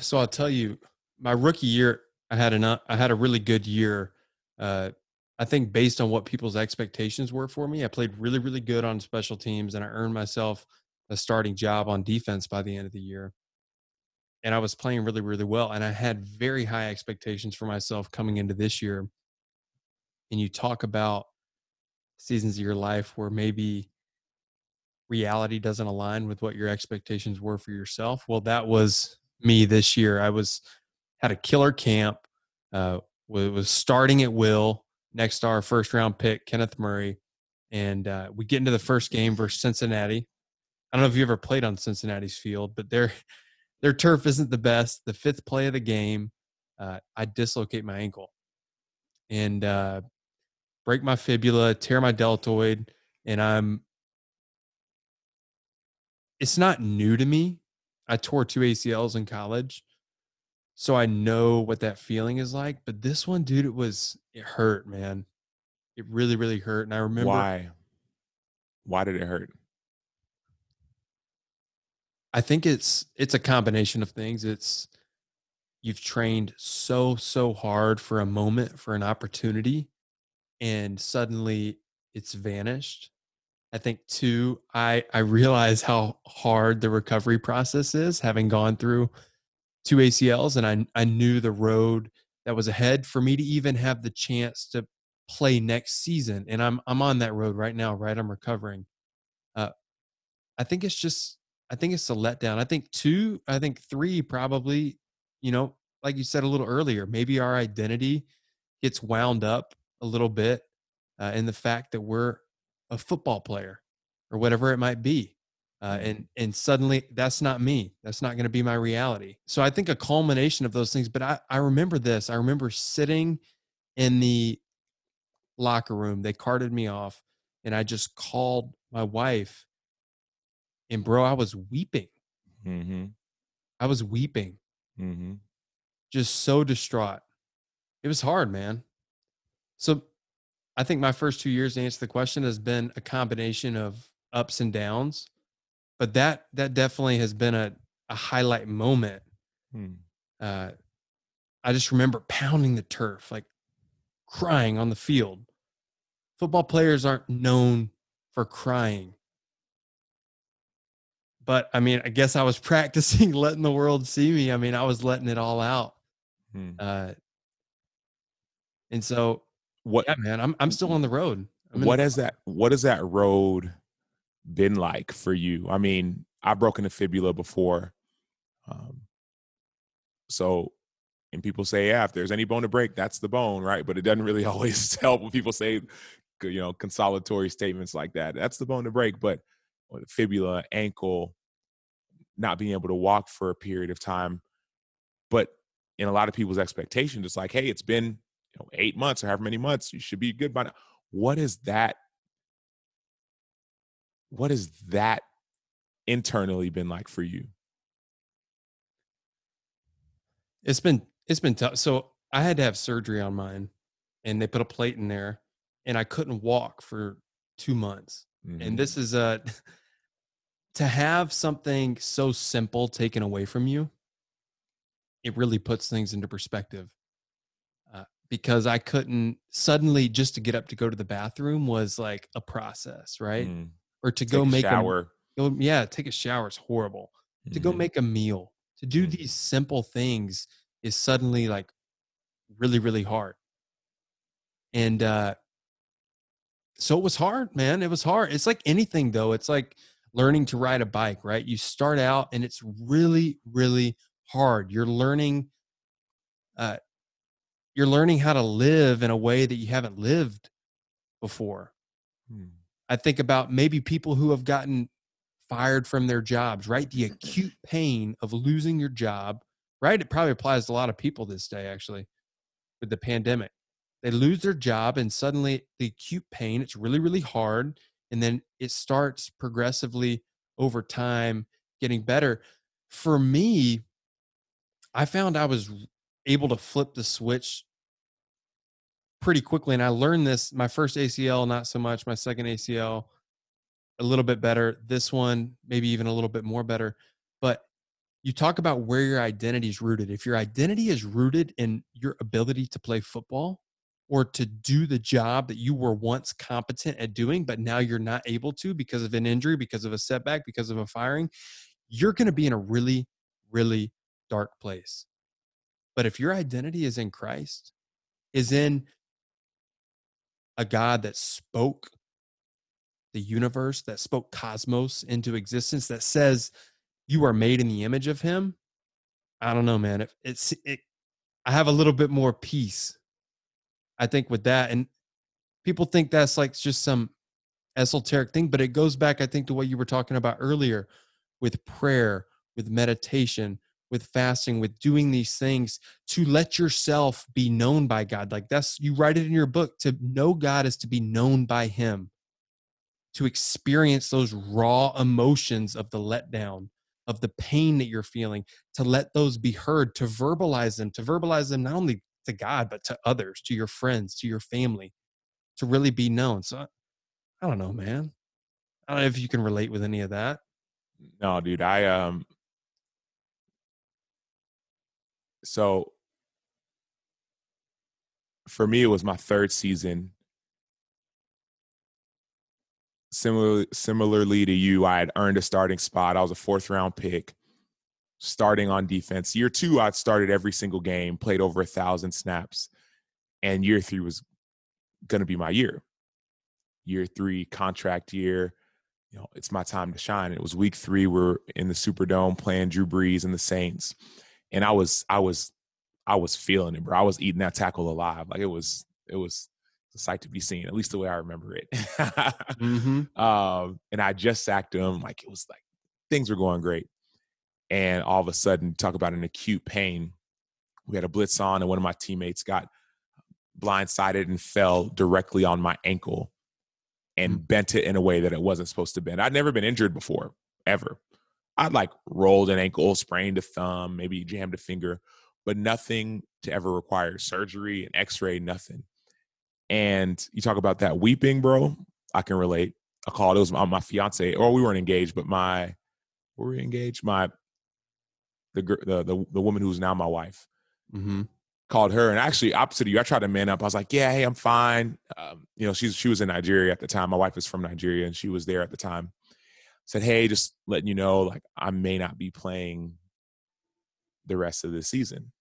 So I'll tell you, my rookie year, I had an I had a really good year. Uh, I think based on what people's expectations were for me, I played really really good on special teams, and I earned myself a starting job on defense by the end of the year. And I was playing really really well, and I had very high expectations for myself coming into this year. And you talk about seasons of your life where maybe reality doesn't align with what your expectations were for yourself. Well, that was me this year. I was had a killer camp. uh, was starting at will next to our first round pick, Kenneth Murray. And uh, we get into the first game versus Cincinnati. I don't know if you ever played on Cincinnati's field, but their their turf isn't the best. The fifth play of the game, uh, I dislocate my ankle and uh, break my fibula, tear my deltoid, and I'm. It's not new to me. I tore two ACLs in college, so I know what that feeling is like. But this one, dude, it was it hurt, man. It really, really hurt. And I remember why. Why did it hurt? I think it's it's a combination of things. It's you've trained so so hard for a moment for an opportunity and suddenly it's vanished. I think too I I realize how hard the recovery process is having gone through two ACLs and I I knew the road that was ahead for me to even have the chance to play next season and I'm I'm on that road right now, right? I'm recovering. Uh I think it's just I think it's a letdown. I think two, I think three probably, you know, like you said a little earlier, maybe our identity gets wound up a little bit uh, in the fact that we're a football player or whatever it might be. Uh, mm-hmm. and and suddenly that's not me. That's not going to be my reality. So I think a culmination of those things. But I I remember this. I remember sitting in the locker room. They carted me off, and I just called my wife and bro, I was weeping. Mm-hmm. I was weeping. Mm-hmm. Just so distraught. It was hard, man. So I think my first two years to answer the question has been a combination of ups and downs. But that that definitely has been a, a highlight moment. Hmm. Uh, I just remember pounding the turf, like crying on the field. Football players aren't known for crying but I mean, I guess I was practicing letting the world see me. I mean, I was letting it all out. Hmm. Uh, and so, what, yeah, man, I'm I'm still on the road. What has that? What has that road been like for you? I mean, I've broken a fibula before, um, so and people say, yeah, if there's any bone to break, that's the bone, right? But it doesn't really always help when people say, you know, consolatory statements like that. That's the bone to break, but fibula, ankle, not being able to walk for a period of time. But in a lot of people's expectations, it's like, hey, it's been you know, eight months or however many months, you should be good by now. What is that? What has that internally been like for you? It's been it's been tough. So I had to have surgery on mine, and they put a plate in there, and I couldn't walk for two months. Mm-hmm. And this is a to have something so simple taken away from you, it really puts things into perspective. Uh, because I couldn't suddenly just to get up to go to the bathroom was like a process, right? Mm. Or to take go make shower. A, shower. yeah, take a shower is horrible. Mm-hmm. To go mm-hmm. make a meal, to do mm. these simple things is suddenly like really, really hard. And uh, so it was hard, man. It was hard. It's like anything though. It's like learning to ride a bike, right? You start out and it's really, really hard. You're learning, uh, you're learning how to live in a way that you haven't lived before. Hmm. I think about maybe people who have gotten fired from their jobs, right? The acute pain of losing your job, right? It probably applies to a lot of people this day, actually, with the pandemic. They lose their job and suddenly the acute pain, it's really, really hard and then it starts progressively over time getting better. For me i found i was able to flip the switch pretty quickly and i learned this my first acl not so much my second acl a little bit better this one maybe even a little bit more better but you talk about where your identity is rooted. If your identity is rooted in your ability to play football or to do the job that you were once competent at doing, but now you're not able to because of an injury, because of a setback, because of a firing, you're going to be in a really, really dark place. But if your identity is in Christ, is in a God that spoke the universe, that spoke cosmos into existence, that says you are made in the image of Him, I don't know, man. It, it's it. I have a little bit more peace. I think with that. And people think that's like just some esoteric thing, but it goes back, I think, to what you were talking about earlier with prayer, with meditation, with fasting, with doing these things to let yourself be known by God. Like that's, you write it in your book to know God is to be known by Him, to experience those raw emotions of the letdown, of the pain that you're feeling, to let those be heard, to verbalize them, to verbalize them not only to God, but to others, to your friends, to your family, to really be known. So I don't know, man. I don't know if you can relate with any of that. No, dude. I um so for me it was my third season similarly similarly to you i had earned a starting spot i was a fourth round pick starting on defense year two i started every single game played over a thousand snaps and year three was going to be my year year three contract year you know it's my time to shine it was week three we're in the superdome playing drew brees and the saints and I was I was I was feeling it, bro. I was eating that tackle alive. Like it was it was a sight to be seen, at least the way I remember it. mm-hmm. um, and I just sacked him. Like it was like things were going great. And all of a sudden, talk about an acute pain. We had a blitz on, and one of my teammates got blindsided and fell directly on my ankle and mm-hmm. bent it in a way that it wasn't supposed to bend. I'd never been injured before, ever. I'd like rolled an ankle, sprained a thumb, maybe jammed a finger, but nothing to ever require surgery and x-ray, nothing. And you talk about that weeping, bro. I can relate. I called it was my, my fiance, or we weren't engaged, but my were we engaged? My the the the, the woman who's now my wife. Mm-hmm. Called her and actually opposite of you, I tried to man up. I was like, "Yeah, hey, I'm fine." Um, you know, she's she was in Nigeria at the time. My wife is from Nigeria, and she was there at the time said, "Hey, just letting you know, like I may not be playing the rest of the season."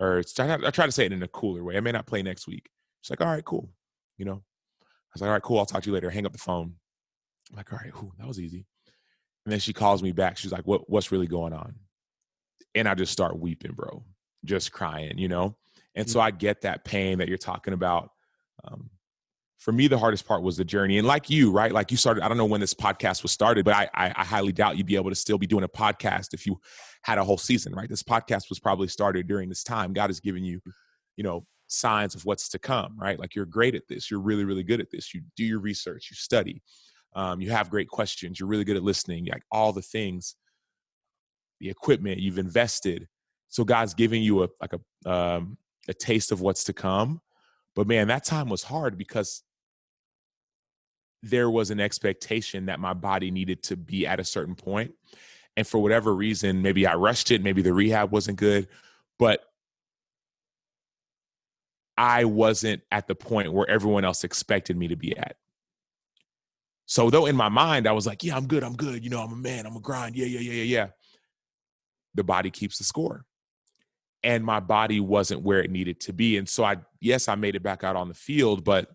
Or I try to say it in a cooler way. I may not play next week. She's like, "All right, cool." You know, I was like, "All right, cool. I'll talk to you later." Hang up the phone. I'm like, "All right, cool. That was easy." And then she calls me back. She's like, "What? What's really going on?" And I just start weeping, bro, just crying. You know. And mm-hmm. so I get that pain that you're talking about. Um, for me, the hardest part was the journey. And like you, right? Like you started, I don't know when this podcast was started, but I, I, I, highly doubt you'd be able to still be doing a podcast if you had a whole season, right? This podcast was probably started during this time. God has given you, you know, signs of what's to come, right? Like you're great at this. You're really, really good at this. You do your research, you study, um, you have great questions. You're really good at listening, like all the things, the equipment you've invested. So God's giving you a like a um, a taste of what's to come. But man, that time was hard because there was an expectation that my body needed to be at a certain point. And for whatever reason, maybe I rushed it, maybe the rehab wasn't good, but I wasn't at the point where everyone else expected me to be at. So though in my mind I was like, yeah, I'm good, I'm good, you know, I'm a man, I'm a grind, yeah, yeah, yeah, yeah, yeah. The body keeps the score. And my body wasn't where it needed to be. And so I yes, I made it back out on the field, but it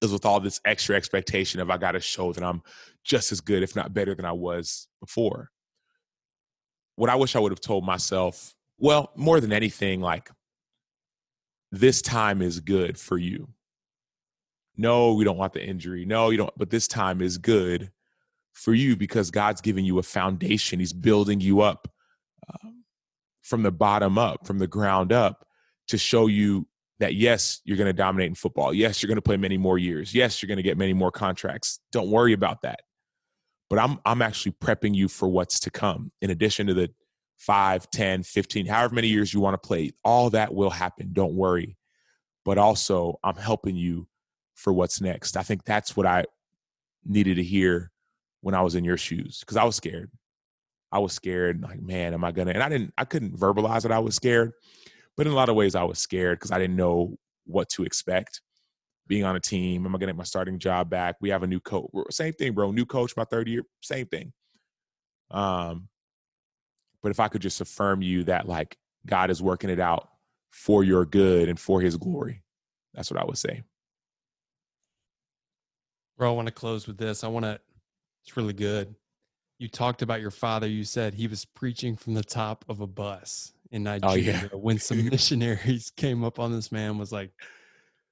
was with all this extra expectation of I got to show that I'm just as good, if not better, than I was before. What I wish I would have told myself, well, more than anything, like this time is good for you. No, we don't want the injury. No, you don't. But this time is good for you because God's giving you a foundation. He's building you up um, from the bottom up, from the ground up to show you that yes, you're going to dominate in football. Yes, you're going to play many more years. Yes, you're going to get many more contracts. Don't worry about that. But I'm I'm actually prepping you for what's to come. In addition to the 5, 10, 15, however many years you want to play, all that will happen. Don't worry. But also, I'm helping you for what's next. I think that's what I needed to hear when I was in your shoes because I was scared. I was scared, like, man, am I gonna? And I didn't, I couldn't verbalize that I was scared but in a lot of ways, I was scared because I didn't know what to expect. Being on a team, am I to get my starting job back? We have a new coach. Same thing, bro. New coach, my third year, same thing. Um, but if I could just affirm you that like God is working it out for your good and for His glory, that's what I would say. Bro, I want to close with this. I want to. It's really good. You talked about your father. You said he was preaching from the top of a bus in oh, Nigeria yeah. when some missionaries came up on this man was like,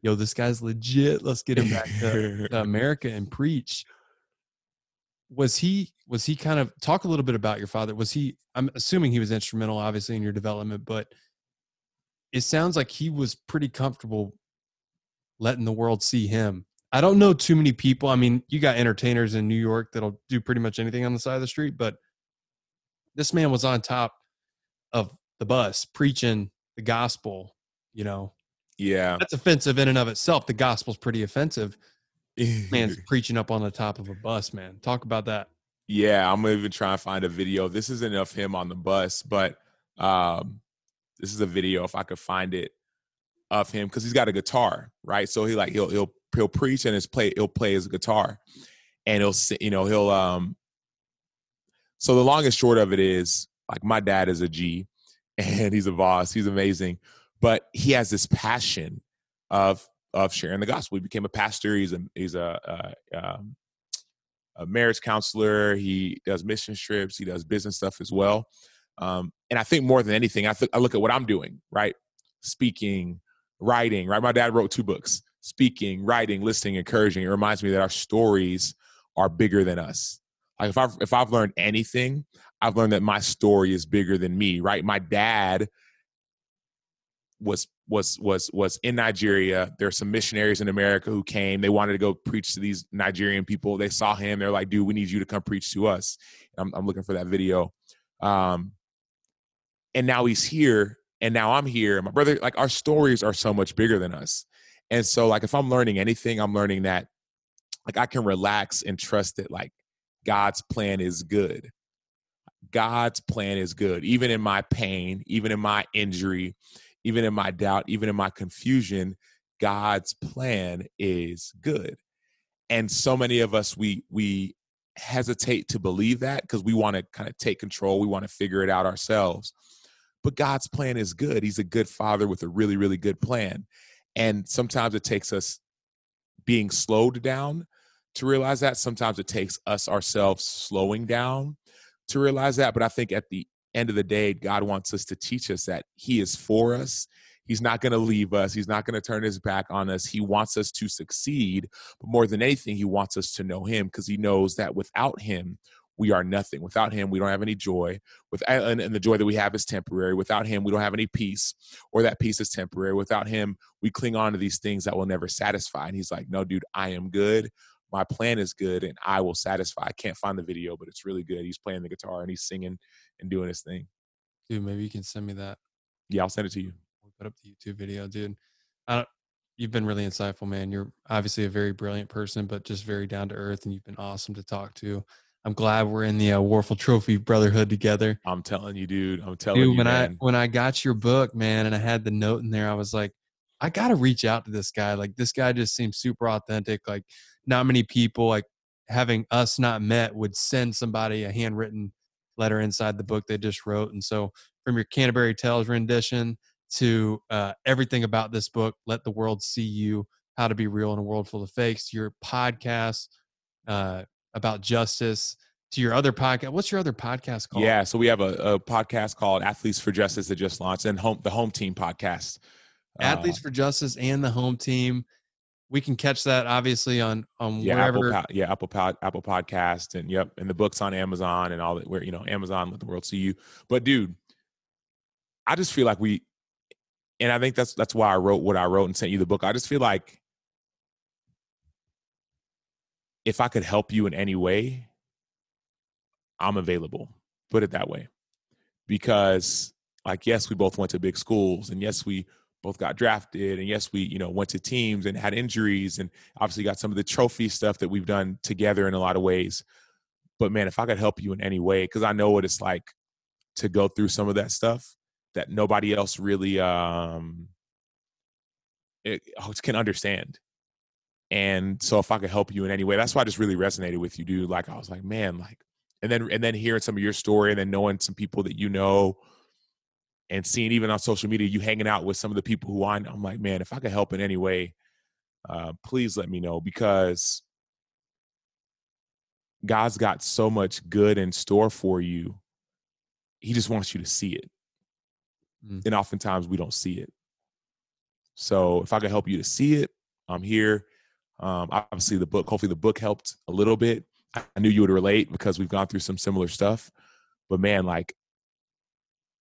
"Yo, this guy's legit. Let's get him back to, to America and preach." Was he was he kind of talk a little bit about your father? Was he? I'm assuming he was instrumental, obviously, in your development, but it sounds like he was pretty comfortable letting the world see him. I don't know too many people. I mean, you got entertainers in New York that'll do pretty much anything on the side of the street, but this man was on top of the bus preaching the gospel, you know. Yeah. That's offensive in and of itself. The gospel's pretty offensive. Man's preaching up on the top of a bus, man. Talk about that. Yeah, I'm gonna even try and find a video. This isn't of him on the bus, but um this is a video if I could find it of him because he's got a guitar, right? So he like he'll he'll he'll preach and his play he'll play his guitar, and he'll you know he'll um. So the long and short of it is like my dad is a G, and he's a boss. He's amazing, but he has this passion of of sharing the gospel. He became a pastor. He's a he's a, a, um, a marriage counselor. He does mission trips. He does business stuff as well. Um, and I think more than anything, I, th- I look at what I'm doing, right? Speaking, writing, right? My dad wrote two books speaking, writing, listening, encouraging. It reminds me that our stories are bigger than us. Like if I've, if I've learned anything, I've learned that my story is bigger than me, right? My dad was was was was in Nigeria. There are some missionaries in America who came. They wanted to go preach to these Nigerian people. They saw him. They're like, "Dude, we need you to come preach to us." I'm, I'm looking for that video. Um, and now he's here and now i'm here my brother like our stories are so much bigger than us and so like if i'm learning anything i'm learning that like i can relax and trust that like god's plan is good god's plan is good even in my pain even in my injury even in my doubt even in my confusion god's plan is good and so many of us we we hesitate to believe that because we want to kind of take control we want to figure it out ourselves but God's plan is good. He's a good father with a really, really good plan. And sometimes it takes us being slowed down to realize that. Sometimes it takes us ourselves slowing down to realize that. But I think at the end of the day, God wants us to teach us that He is for us. He's not going to leave us. He's not going to turn his back on us. He wants us to succeed. But more than anything, he wants us to know him because he knows that without him, we are nothing. Without him, we don't have any joy. With and, and the joy that we have is temporary. Without him, we don't have any peace, or that peace is temporary. Without him, we cling on to these things that will never satisfy. And he's like, "No, dude, I am good. My plan is good, and I will satisfy." I can't find the video, but it's really good. He's playing the guitar and he's singing and doing his thing. Dude, maybe you can send me that. Yeah, I'll send it to you. We'll put up the YouTube video, dude. I don't, you've been really insightful, man. You're obviously a very brilliant person, but just very down to earth, and you've been awesome to talk to. I'm glad we're in the uh, Wuerffel Trophy Brotherhood together. I'm telling you, dude. I'm telling dude, you, when man. I when I got your book, man, and I had the note in there, I was like, I got to reach out to this guy. Like this guy just seems super authentic. Like not many people, like having us not met, would send somebody a handwritten letter inside the book they just wrote. And so, from your Canterbury Tales rendition to uh, everything about this book, let the world see you. How to be real in a world full of fakes. Your podcast, uh, about justice to your other podcast. What's your other podcast called? Yeah, so we have a, a podcast called Athletes for Justice that just launched, and home the Home Team podcast. Athletes uh, for Justice and the Home Team. We can catch that obviously on on yeah, wherever. Apple, yeah, Apple Pod, Apple Podcast, and yep, and the books on Amazon and all that. Where you know Amazon, let the world see you. But dude, I just feel like we, and I think that's that's why I wrote what I wrote and sent you the book. I just feel like if I could help you in any way, I'm available. Put it that way. Because like yes, we both went to big schools and yes, we both got drafted and yes, we, you know, went to teams and had injuries and obviously got some of the trophy stuff that we've done together in a lot of ways. But man, if I could help you in any way cuz I know what it's like to go through some of that stuff that nobody else really um it, oh, can understand and so if I could help you in any way, that's why I just really resonated with you, dude. Like I was like, man, like, and then and then hearing some of your story, and then knowing some people that you know, and seeing even on social media you hanging out with some of the people who I know, I'm like, man, if I could help in any way, uh, please let me know because God's got so much good in store for you. He just wants you to see it. Mm. and oftentimes we don't see it. So if I could help you to see it, I'm here. Um, obviously, the book. Hopefully, the book helped a little bit. I knew you would relate because we've gone through some similar stuff. But man, like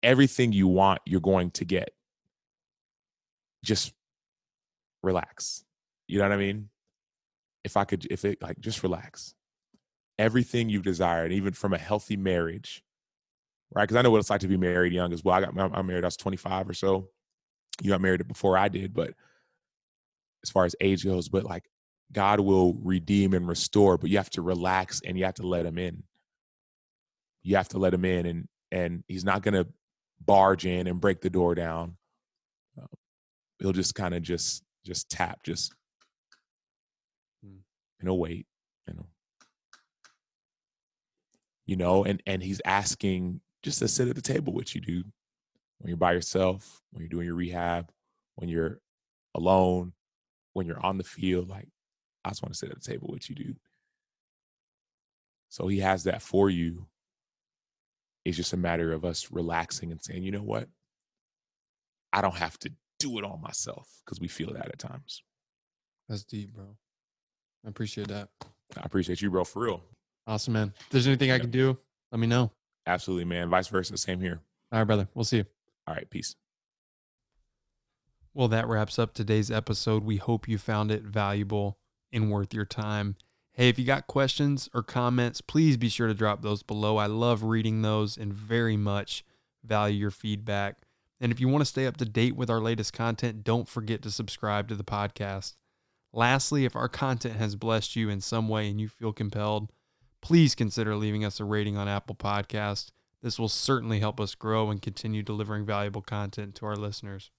everything you want, you're going to get. Just relax. You know what I mean? If I could, if it like, just relax. Everything you desire, desired, even from a healthy marriage, right? Because I know what it's like to be married young as well. I got I'm married. I was 25 or so. You got married before I did, but as far as age goes, but like God will redeem and restore, but you have to relax and you have to let Him in. You have to let Him in, and and He's not going to barge in and break the door down. Uh, he'll just kind of just just tap, just Hmm. and he'll wait, you know, you know, and and He's asking just to sit at the table with you, dude. When you're by yourself, when you're doing your rehab, when you're alone, when you're on the field, like I just want to sit at the table with you, dude. So he has that for you. It's just a matter of us relaxing and saying, you know what? I don't have to do it all myself because we feel that at times. That's deep, bro. I appreciate that. I appreciate you, bro, for real. Awesome, man. If there's anything I can do, let me know. Absolutely, man. Vice versa. Same here. All right, brother. We'll see you. All right. Peace. Well, that wraps up today's episode. We hope you found it valuable and worth your time. Hey, if you got questions or comments, please be sure to drop those below. I love reading those and very much value your feedback. And if you want to stay up to date with our latest content, don't forget to subscribe to the podcast. Lastly, if our content has blessed you in some way and you feel compelled, please consider leaving us a rating on Apple Podcast. This will certainly help us grow and continue delivering valuable content to our listeners.